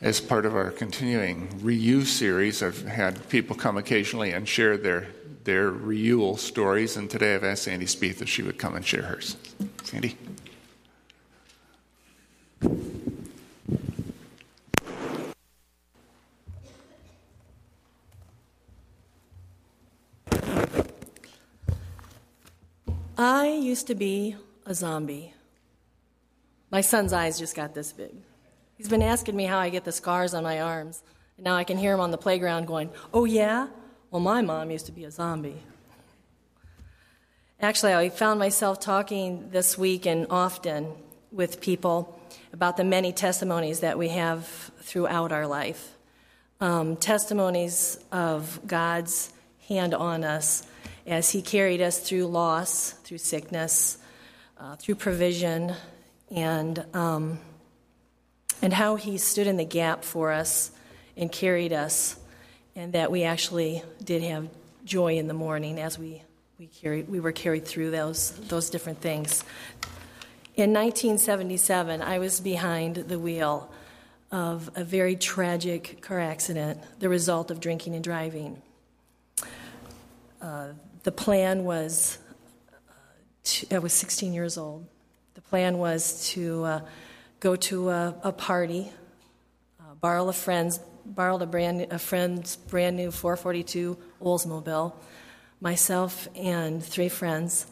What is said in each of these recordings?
as part of our continuing reuse series, I've had people come occasionally and share their their reuse stories, and today I've asked Sandy Spieth if she would come and share hers. Sandy. I used to be a zombie. My son's eyes just got this big. He's been asking me how I get the scars on my arms. And now I can hear him on the playground going, Oh, yeah? Well, my mom used to be a zombie. Actually, I found myself talking this week and often with people about the many testimonies that we have throughout our life. Um, testimonies of God's hand on us as He carried us through loss, through sickness, uh, through provision, and, um, and how He stood in the gap for us and carried us, and that we actually did have joy in the morning as we, we, carried, we were carried through those, those different things. In 1977, I was behind the wheel of a very tragic car accident, the result of drinking and driving. Uh, the plan was, uh, to, I was 16 years old. The plan was to uh, go to a, a party, uh, borrow a friend's, borrowed a, brand, a friend's brand new 442 Oldsmobile, myself and three friends.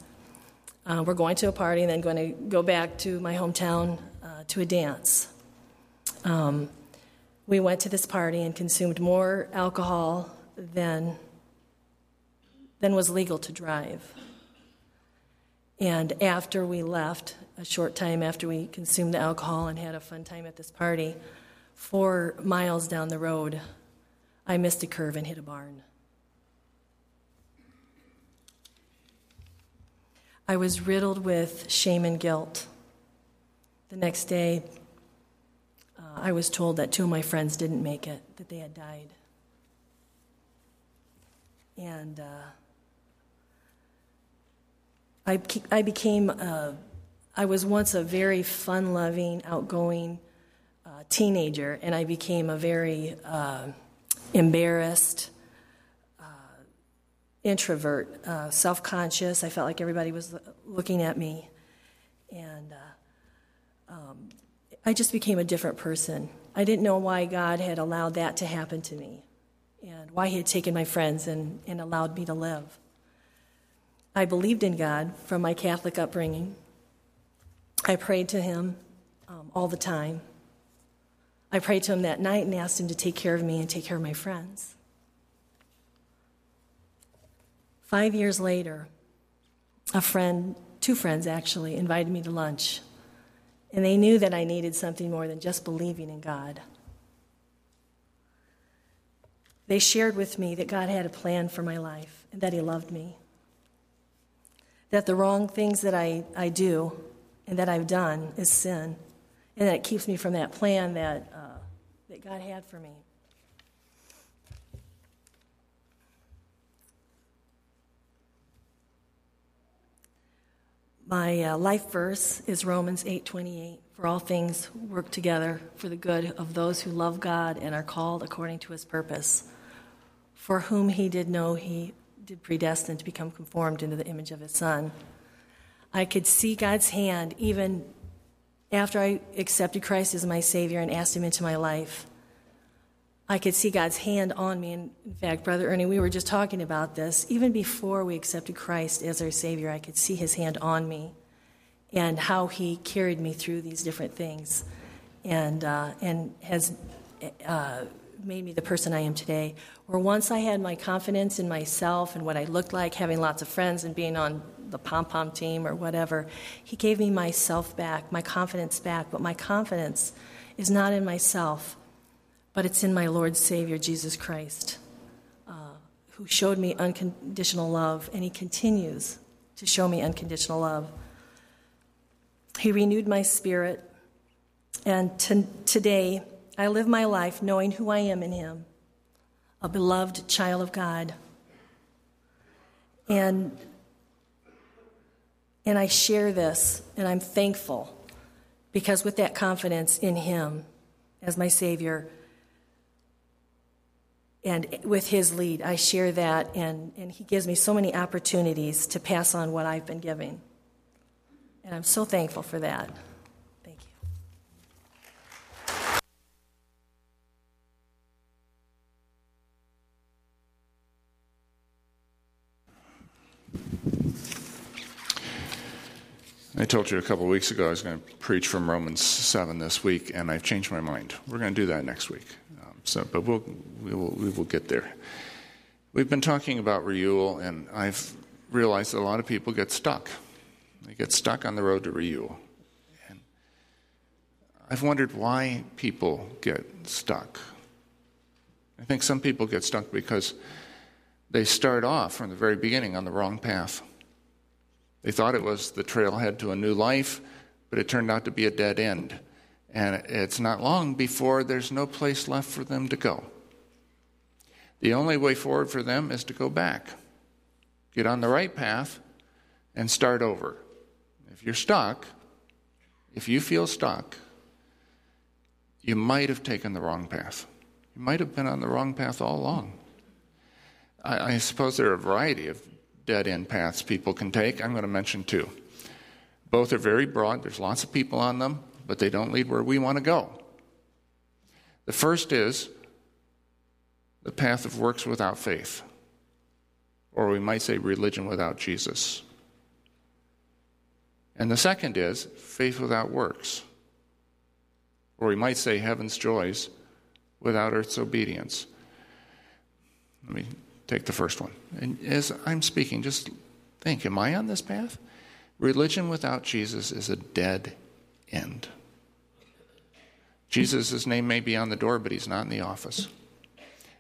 Uh, we're going to a party and then going to go back to my hometown uh, to a dance. Um, we went to this party and consumed more alcohol than than was legal to drive. And after we left, a short time after we consumed the alcohol and had a fun time at this party, four miles down the road, I missed a curve and hit a barn. I was riddled with shame and guilt. The next day, uh, I was told that two of my friends didn't make it, that they had died. And uh, I, I became, uh, I was once a very fun loving, outgoing uh, teenager, and I became a very uh, embarrassed, uh, introvert, uh, self conscious. I felt like everybody was looking at me. And uh, um, I just became a different person. I didn't know why God had allowed that to happen to me and why He had taken my friends and, and allowed me to live. I believed in God from my Catholic upbringing. I prayed to Him um, all the time. I prayed to Him that night and asked Him to take care of me and take care of my friends. Five years later, a friend, two friends actually, invited me to lunch. And they knew that I needed something more than just believing in God. They shared with me that God had a plan for my life and that He loved me that the wrong things that I, I do and that I've done is sin, and that it keeps me from that plan that, uh, that God had for me. My uh, life verse is Romans 8:28. For all things work together for the good of those who love God and are called according to his purpose. For whom he did know, he did predestine to become conformed into the image of his son. I could see God's hand even after I accepted Christ as my Savior and asked Him into my life. I could see God's hand on me. And in fact, Brother Ernie, we were just talking about this. Even before we accepted Christ as our Savior, I could see His hand on me and how He carried me through these different things and, uh, and has. Uh, made me the person I am today. Where once I had my confidence in myself and what I looked like, having lots of friends and being on the pom pom team or whatever, He gave me myself back, my confidence back. But my confidence is not in myself, but it's in my Lord Savior, Jesus Christ, uh, who showed me unconditional love, and He continues to show me unconditional love. He renewed my spirit, and today, I live my life knowing who I am in Him, a beloved child of God. And, and I share this, and I'm thankful because with that confidence in Him as my Savior. And with His lead, I share that, and, and He gives me so many opportunities to pass on what I've been giving. And I'm so thankful for that. I told you a couple weeks ago I was going to preach from Romans 7 this week, and I've changed my mind. We're going to do that next week. Um, so, but we'll, we, will, we will get there. We've been talking about renewal, and I've realized that a lot of people get stuck. They get stuck on the road to renewal. And I've wondered why people get stuck. I think some people get stuck because they start off from the very beginning on the wrong path. They thought it was the trailhead to a new life, but it turned out to be a dead end. And it's not long before there's no place left for them to go. The only way forward for them is to go back, get on the right path, and start over. If you're stuck, if you feel stuck, you might have taken the wrong path. You might have been on the wrong path all along. I, I suppose there are a variety of dead end paths people can take. I'm going to mention two. Both are very broad, there's lots of people on them, but they don't lead where we want to go. The first is the path of works without faith, or we might say religion without Jesus. And the second is faith without works, or we might say heaven's joys without earth's obedience. Let me Take the first one. And as I'm speaking, just think Am I on this path? Religion without Jesus is a dead end. Jesus' name may be on the door, but he's not in the office.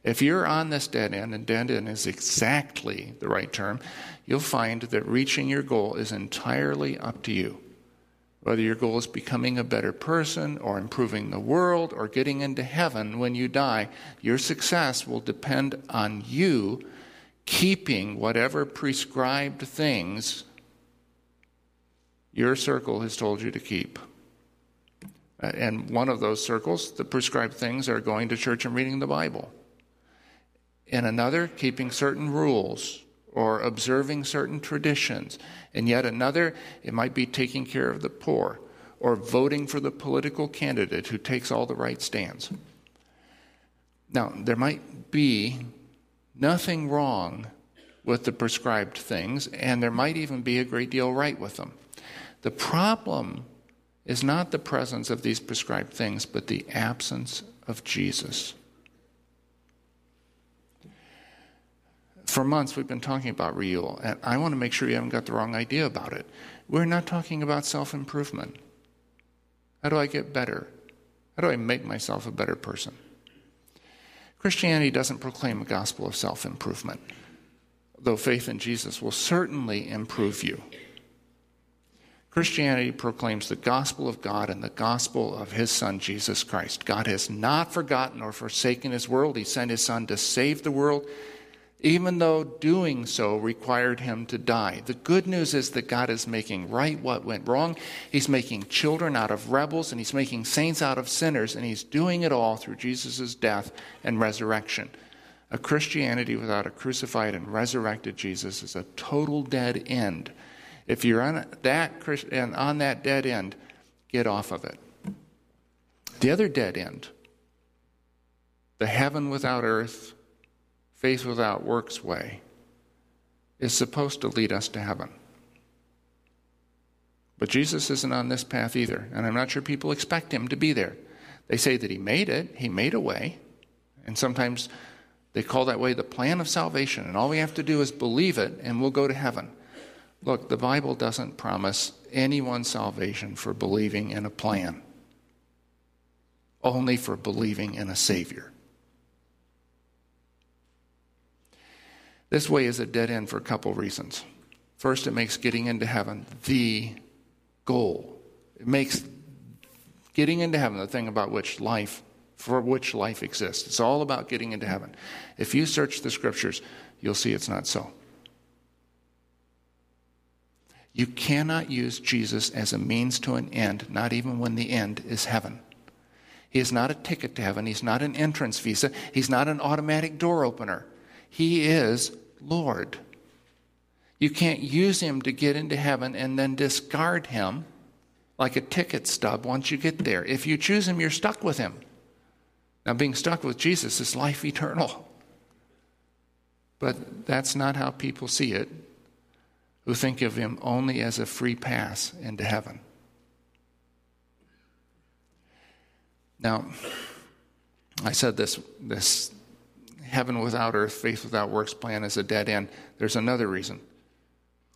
If you're on this dead end, and dead end is exactly the right term, you'll find that reaching your goal is entirely up to you. Whether your goal is becoming a better person or improving the world or getting into heaven when you die, your success will depend on you keeping whatever prescribed things your circle has told you to keep. Uh, and one of those circles, the prescribed things, are going to church and reading the Bible. In another, keeping certain rules or observing certain traditions. And yet another, it might be taking care of the poor or voting for the political candidate who takes all the right stands. Now, there might be nothing wrong with the prescribed things, and there might even be a great deal right with them. The problem is not the presence of these prescribed things, but the absence of Jesus. For months, we've been talking about renewal, and I want to make sure you haven't got the wrong idea about it. We're not talking about self improvement. How do I get better? How do I make myself a better person? Christianity doesn't proclaim a gospel of self improvement, though faith in Jesus will certainly improve you. Christianity proclaims the gospel of God and the gospel of his Son, Jesus Christ. God has not forgotten or forsaken his world. He sent his Son to save the world even though doing so required him to die. The good news is that God is making right what went wrong. He's making children out of rebels, and he's making saints out of sinners, and he's doing it all through Jesus' death and resurrection. A Christianity without a crucified and resurrected Jesus is a total dead end. If you're on that, on that dead end, get off of it. The other dead end, the heaven without earth, faith without works way is supposed to lead us to heaven. But Jesus isn't on this path either, and I'm not sure people expect him to be there. They say that he made it, he made a way, and sometimes they call that way the plan of salvation, and all we have to do is believe it, and we'll go to heaven. Look, the Bible doesn't promise anyone salvation for believing in a plan, only for believing in a Savior. This way is a dead end for a couple reasons. First, it makes getting into heaven the goal. It makes getting into heaven the thing about which life, for which life exists. It's all about getting into heaven. If you search the scriptures, you'll see it's not so. You cannot use Jesus as a means to an end, not even when the end is heaven. He is not a ticket to heaven. He's not an entrance visa. He's not an automatic door opener. He is Lord. You can't use him to get into heaven and then discard him like a ticket stub once you get there. If you choose him, you're stuck with him. Now, being stuck with Jesus is life eternal. But that's not how people see it who think of him only as a free pass into heaven. Now, I said this, this heaven without earth, faith without works plan is a dead end. There's another reason.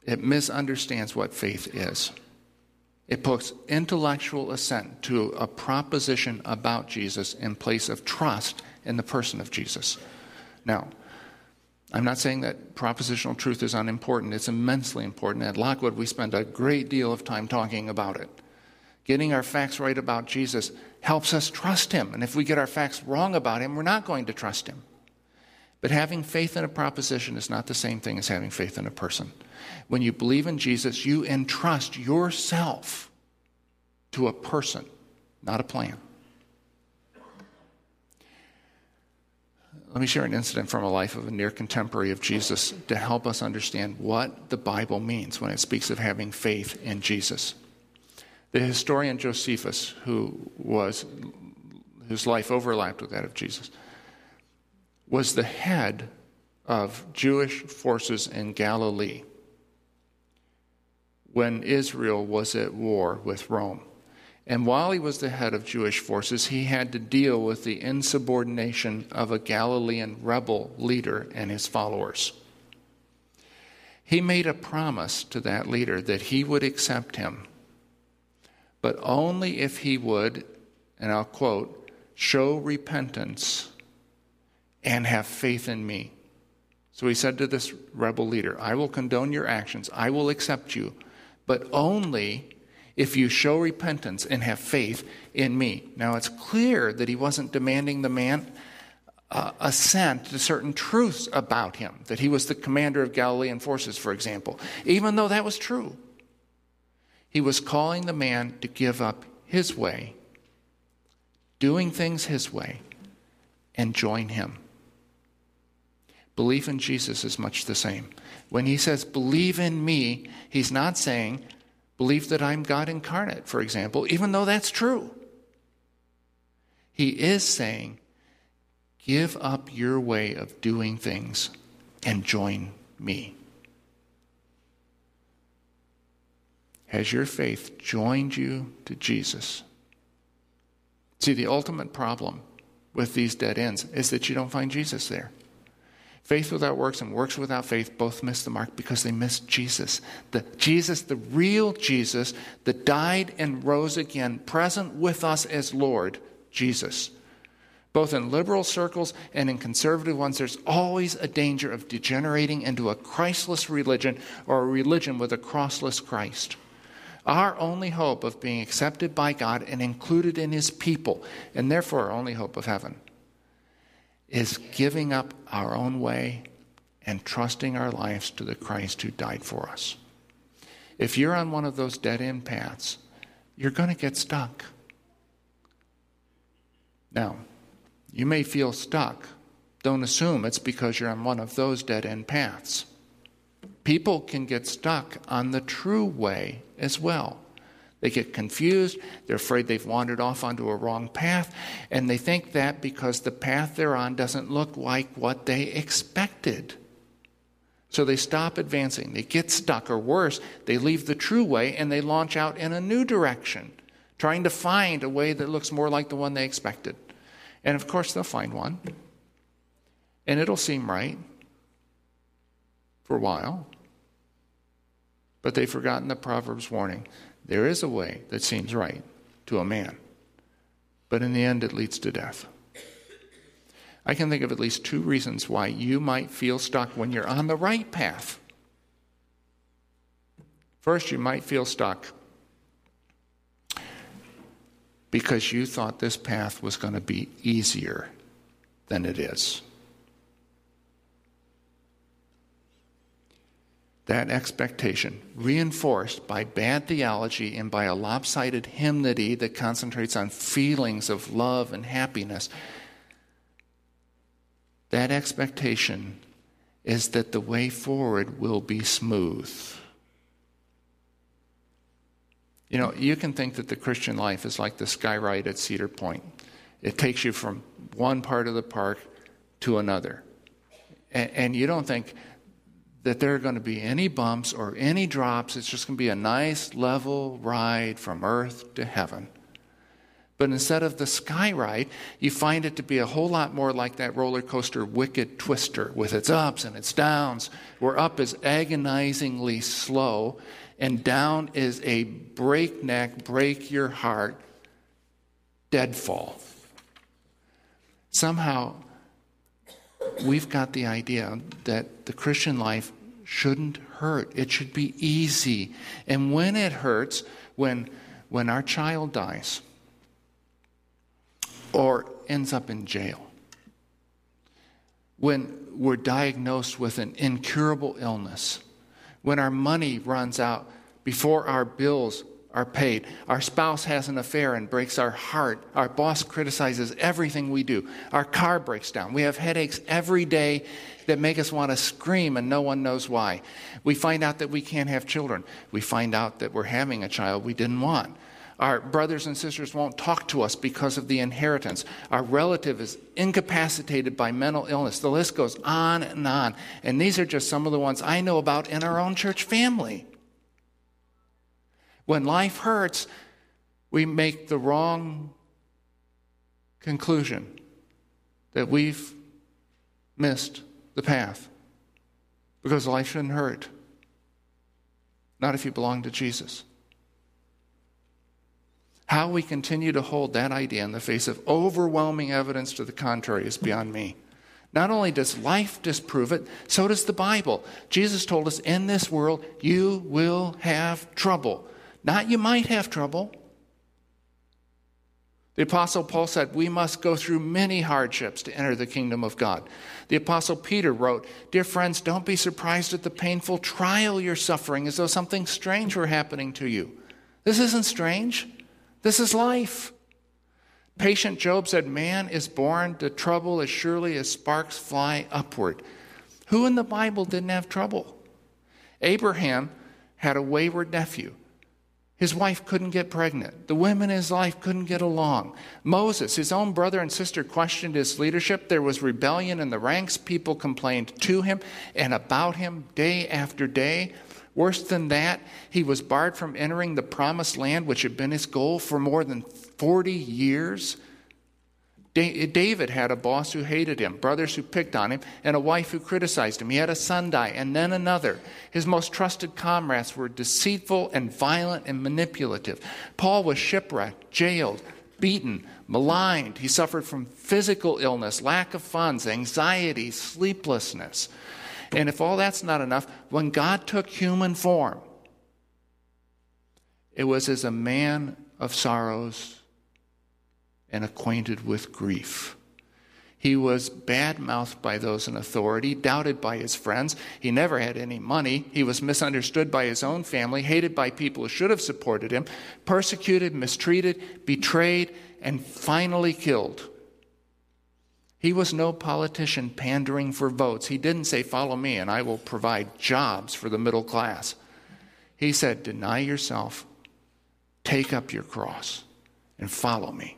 It misunderstands what faith is. It puts intellectual assent to a proposition about Jesus in place of trust in the person of Jesus. Now, I'm not saying that propositional truth is unimportant. It's immensely important. At Lockwood, we spend a great deal of time talking about it. Getting our facts right about Jesus helps us trust him. And if we get our facts wrong about him, we're not going to trust him. But having faith in a proposition is not the same thing as having faith in a person. When you believe in Jesus, you entrust yourself to a person, not a plan. Let me share an incident from a life of a near contemporary of Jesus to help us understand what the Bible means when it speaks of having faith in Jesus. The historian Josephus, who was whose life overlapped with that of Jesus, was the head of Jewish forces in Galilee when Israel was at war with Rome. And while he was the head of Jewish forces, he had to deal with the insubordination of a Galilean rebel leader and his followers. He made a promise to that leader that he would accept him but only if he would, and I'll quote, show repentance and have faith in me. So he said to this rebel leader, I will condone your actions, I will accept you, but only if you show repentance and have faith in me. Now it's clear that he wasn't demanding the man uh, assent to certain truths about him, that he was the commander of Galilean forces, for example, even though that was true. He was calling the man to give up his way, doing things his way, and join him. Belief in Jesus is much the same. When he says, believe in me, he's not saying, believe that I'm God incarnate, for example, even though that's true. He is saying, give up your way of doing things and join me. Has your faith joined you to Jesus? See, the ultimate problem with these dead ends is that you don't find Jesus there. Faith without works and works without faith both miss the mark because they miss Jesus. The Jesus, the real Jesus that died and rose again, present with us as Lord, Jesus. Both in liberal circles and in conservative ones, there's always a danger of degenerating into a Christless religion or a religion with a crossless Christ. Our only hope of being accepted by God and included in His people, and therefore our only hope of heaven, is giving up our own way and trusting our lives to the Christ who died for us. If you're on one of those dead end paths, you're going to get stuck. Now, you may feel stuck. Don't assume it's because you're on one of those dead end paths. People can get stuck on the true way as well. They get confused, they're afraid they've wandered off onto a wrong path, and they think that because the path they're on doesn't look like what they expected. So they stop advancing, they get stuck, or worse, they leave the true way and they launch out in a new direction, trying to find a way that looks more like the one they expected. And of course, they'll find one, and it'll seem right for a while. But they've forgotten the Proverbs warning there is a way that seems right to a man, but in the end it leads to death. I can think of at least two reasons why you might feel stuck when you're on the right path. First, you might feel stuck because you thought this path was going to be easier than it is. That expectation, reinforced by bad theology and by a lopsided hymnody that concentrates on feelings of love and happiness, that expectation is that the way forward will be smooth. You know, you can think that the Christian life is like the sky ride at Cedar Point. It takes you from one part of the park to another. And, and you don't think that there are going to be any bumps or any drops. It's just going to be a nice, level ride from earth to heaven. But instead of the sky ride, you find it to be a whole lot more like that roller coaster Wicked Twister with its ups and its downs, where up is agonizingly slow and down is a breakneck, break your heart deadfall. Somehow, we've got the idea that the Christian life shouldn't hurt. It should be easy. And when it hurts, when, when our child dies, or ends up in jail. When we're diagnosed with an incurable illness, when our money runs out before our bills are paid, our spouse has an affair and breaks our heart, our boss criticizes everything we do, our car breaks down, we have headaches every day that make us want to scream and no one knows why. We find out that we can't have children, we find out that we're having a child we didn't want. Our brothers and sisters won't talk to us because of the inheritance. Our relative is incapacitated by mental illness. The list goes on and on. And these are just some of the ones I know about in our own church family. When life hurts, we make the wrong conclusion that we've missed the path because life shouldn't hurt. Not if you belong to Jesus. How we continue to hold that idea in the face of overwhelming evidence to the contrary is beyond me. Not only does life disprove it, so does the Bible. Jesus told us in this world you will have trouble. Not you might have trouble. The Apostle Paul said, We must go through many hardships to enter the kingdom of God. The Apostle Peter wrote, Dear friends, don't be surprised at the painful trial you're suffering as though something strange were happening to you. This isn't strange. This is life. Patient Job said, Man is born to trouble as surely as sparks fly upward. Who in the Bible didn't have trouble? Abraham had a wayward nephew. His wife couldn't get pregnant. The women in his life couldn't get along. Moses, his own brother and sister, questioned his leadership. There was rebellion in the ranks. People complained to him and about him day after day. Worse than that, he was barred from entering the promised land, which had been his goal for more than 40 years. David had a boss who hated him, brothers who picked on him, and a wife who criticized him. He had a son die, and then another. His most trusted comrades were deceitful and violent and manipulative. Paul was shipwrecked, jailed, beaten, maligned. He suffered from physical illness, lack of funds, anxiety, sleeplessness. And if all that's not enough, when God took human form, it was as a man of sorrows and acquainted with grief. He was bad mouthed by those in authority, doubted by his friends. He never had any money. He was misunderstood by his own family, hated by people who should have supported him, persecuted, mistreated, betrayed, and finally killed. He was no politician pandering for votes. He didn't say, Follow me and I will provide jobs for the middle class. He said, Deny yourself, take up your cross, and follow me.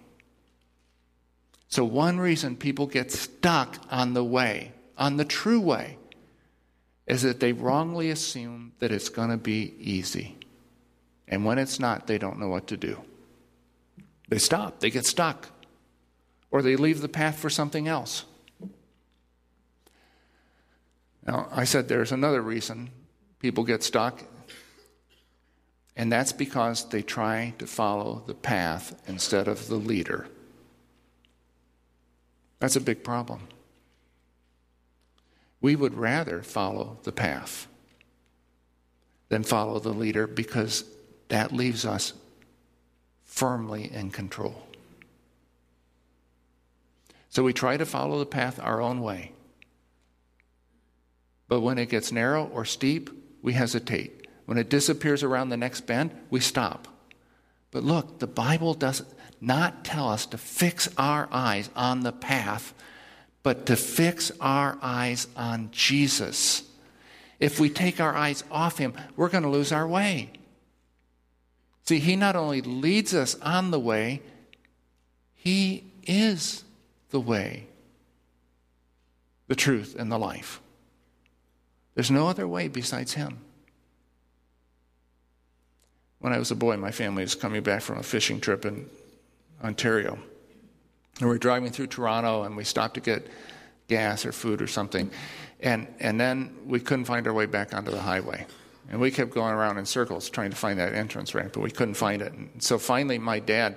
So, one reason people get stuck on the way, on the true way, is that they wrongly assume that it's going to be easy. And when it's not, they don't know what to do. They stop, they get stuck or they leave the path for something else. Now, I said there's another reason people get stuck, and that's because they try to follow the path instead of the leader. That's a big problem. We would rather follow the path than follow the leader because that leaves us firmly in control. So we try to follow the path our own way. But when it gets narrow or steep, we hesitate. When it disappears around the next bend, we stop. But look, the Bible does not tell us to fix our eyes on the path, but to fix our eyes on Jesus. If we take our eyes off him, we're going to lose our way. See, he not only leads us on the way, he is the way, the truth, and the life. There's no other way besides him. When I was a boy, my family was coming back from a fishing trip in Ontario. And we were driving through Toronto and we stopped to get gas or food or something. And, and then we couldn't find our way back onto the highway. And we kept going around in circles trying to find that entrance ramp, but we couldn't find it. And so finally, my dad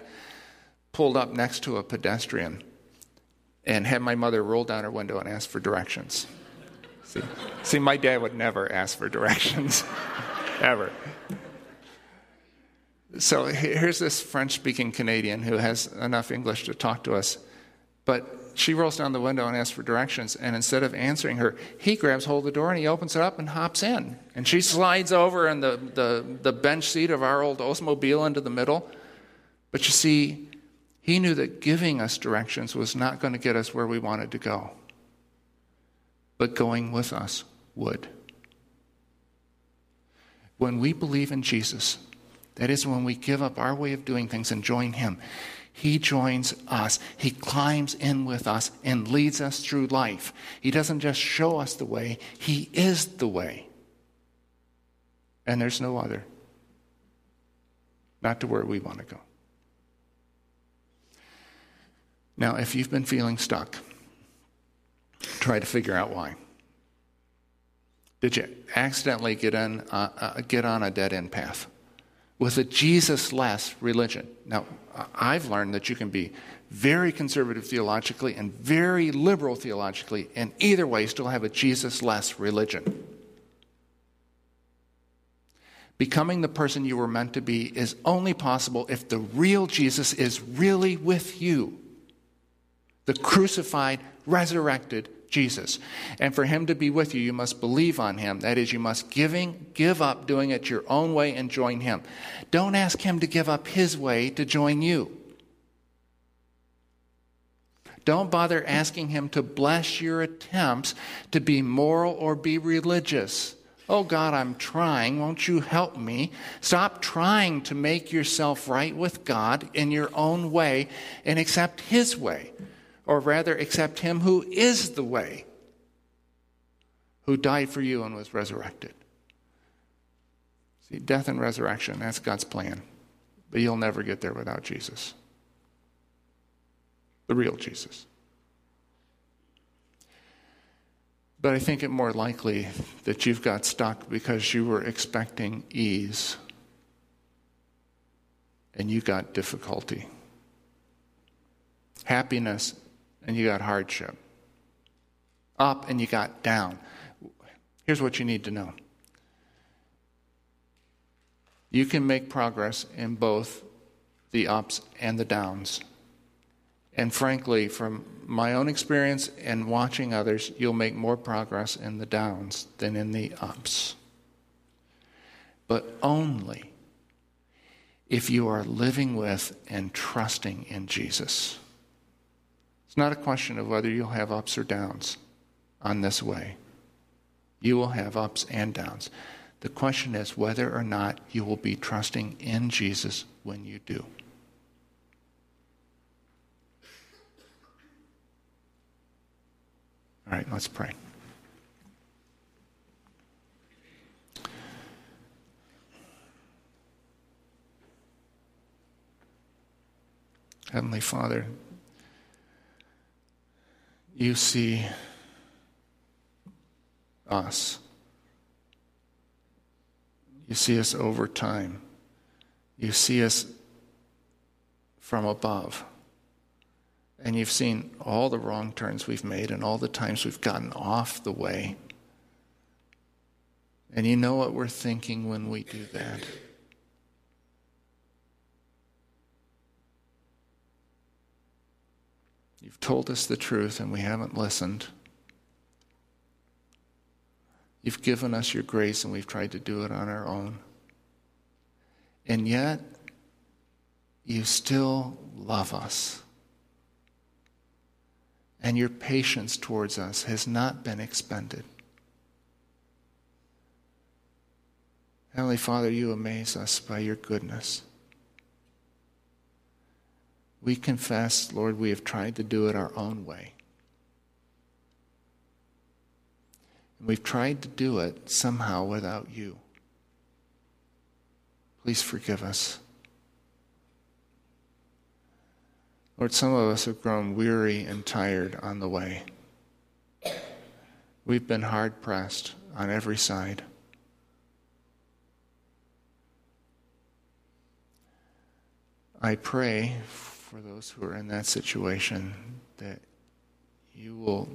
pulled up next to a pedestrian and had my mother roll down her window and ask for directions. See, see my dad would never ask for directions, ever so here's this French speaking Canadian who has enough English to talk to us, but she rolls down the window and asks for directions. And instead of answering her, he grabs hold of the door and he opens it up and hops in. And she slides over in the, the, the bench seat of our old Oldsmobile into the middle. But you see, he knew that giving us directions was not going to get us where we wanted to go, but going with us would. When we believe in Jesus, that is when we give up our way of doing things and join Him. He joins us. He climbs in with us and leads us through life. He doesn't just show us the way, He is the way. And there's no other. Not to where we want to go. Now, if you've been feeling stuck, try to figure out why. Did you accidentally get, in, uh, uh, get on a dead end path? With a Jesus less religion. Now, I've learned that you can be very conservative theologically and very liberal theologically, and either way, still have a Jesus less religion. Becoming the person you were meant to be is only possible if the real Jesus is really with you. The crucified, resurrected Jesus. And for him to be with you, you must believe on him. That is, you must giving, give up doing it your own way and join him. Don't ask him to give up his way to join you. Don't bother asking him to bless your attempts to be moral or be religious. Oh God, I'm trying. Won't you help me? Stop trying to make yourself right with God in your own way and accept His way or rather accept him who is the way, who died for you and was resurrected. See, death and resurrection, that's God's plan. But you'll never get there without Jesus. The real Jesus. But I think it more likely that you've got stuck because you were expecting ease and you got difficulty. Happiness and you got hardship. Up and you got down. Here's what you need to know you can make progress in both the ups and the downs. And frankly, from my own experience and watching others, you'll make more progress in the downs than in the ups. But only if you are living with and trusting in Jesus. It's not a question of whether you'll have ups or downs on this way. You will have ups and downs. The question is whether or not you will be trusting in Jesus when you do. All right, let's pray. Heavenly Father, you see us. You see us over time. You see us from above. And you've seen all the wrong turns we've made and all the times we've gotten off the way. And you know what we're thinking when we do that. You've told us the truth and we haven't listened. You've given us your grace, and we've tried to do it on our own. And yet, you still love us. And your patience towards us has not been expended. Heavenly Father, you amaze us by your goodness. We confess, Lord, we have tried to do it our own way. And we've tried to do it somehow without you. Please forgive us. Lord, some of us have grown weary and tired on the way. We've been hard pressed on every side. I pray for those who are in that situation that you will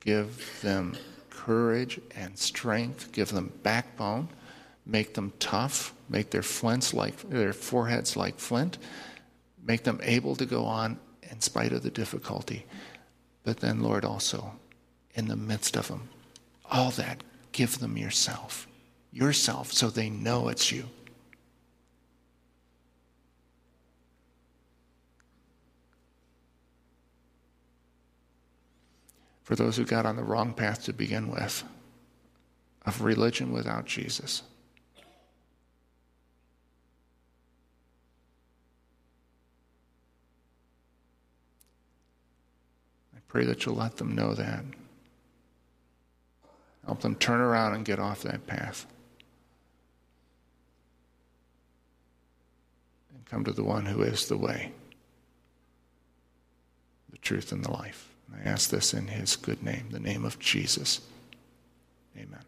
give them courage and strength, give them backbone, make them tough, make their flints like their foreheads like flint, make them able to go on in spite of the difficulty. But then, Lord, also in the midst of them, all that, give them yourself, yourself, so they know it's you. For those who got on the wrong path to begin with, of religion without Jesus. I pray that you'll let them know that. Help them turn around and get off that path. And come to the one who is the way, the truth, and the life. I ask this in his good name, the name of Jesus. Amen.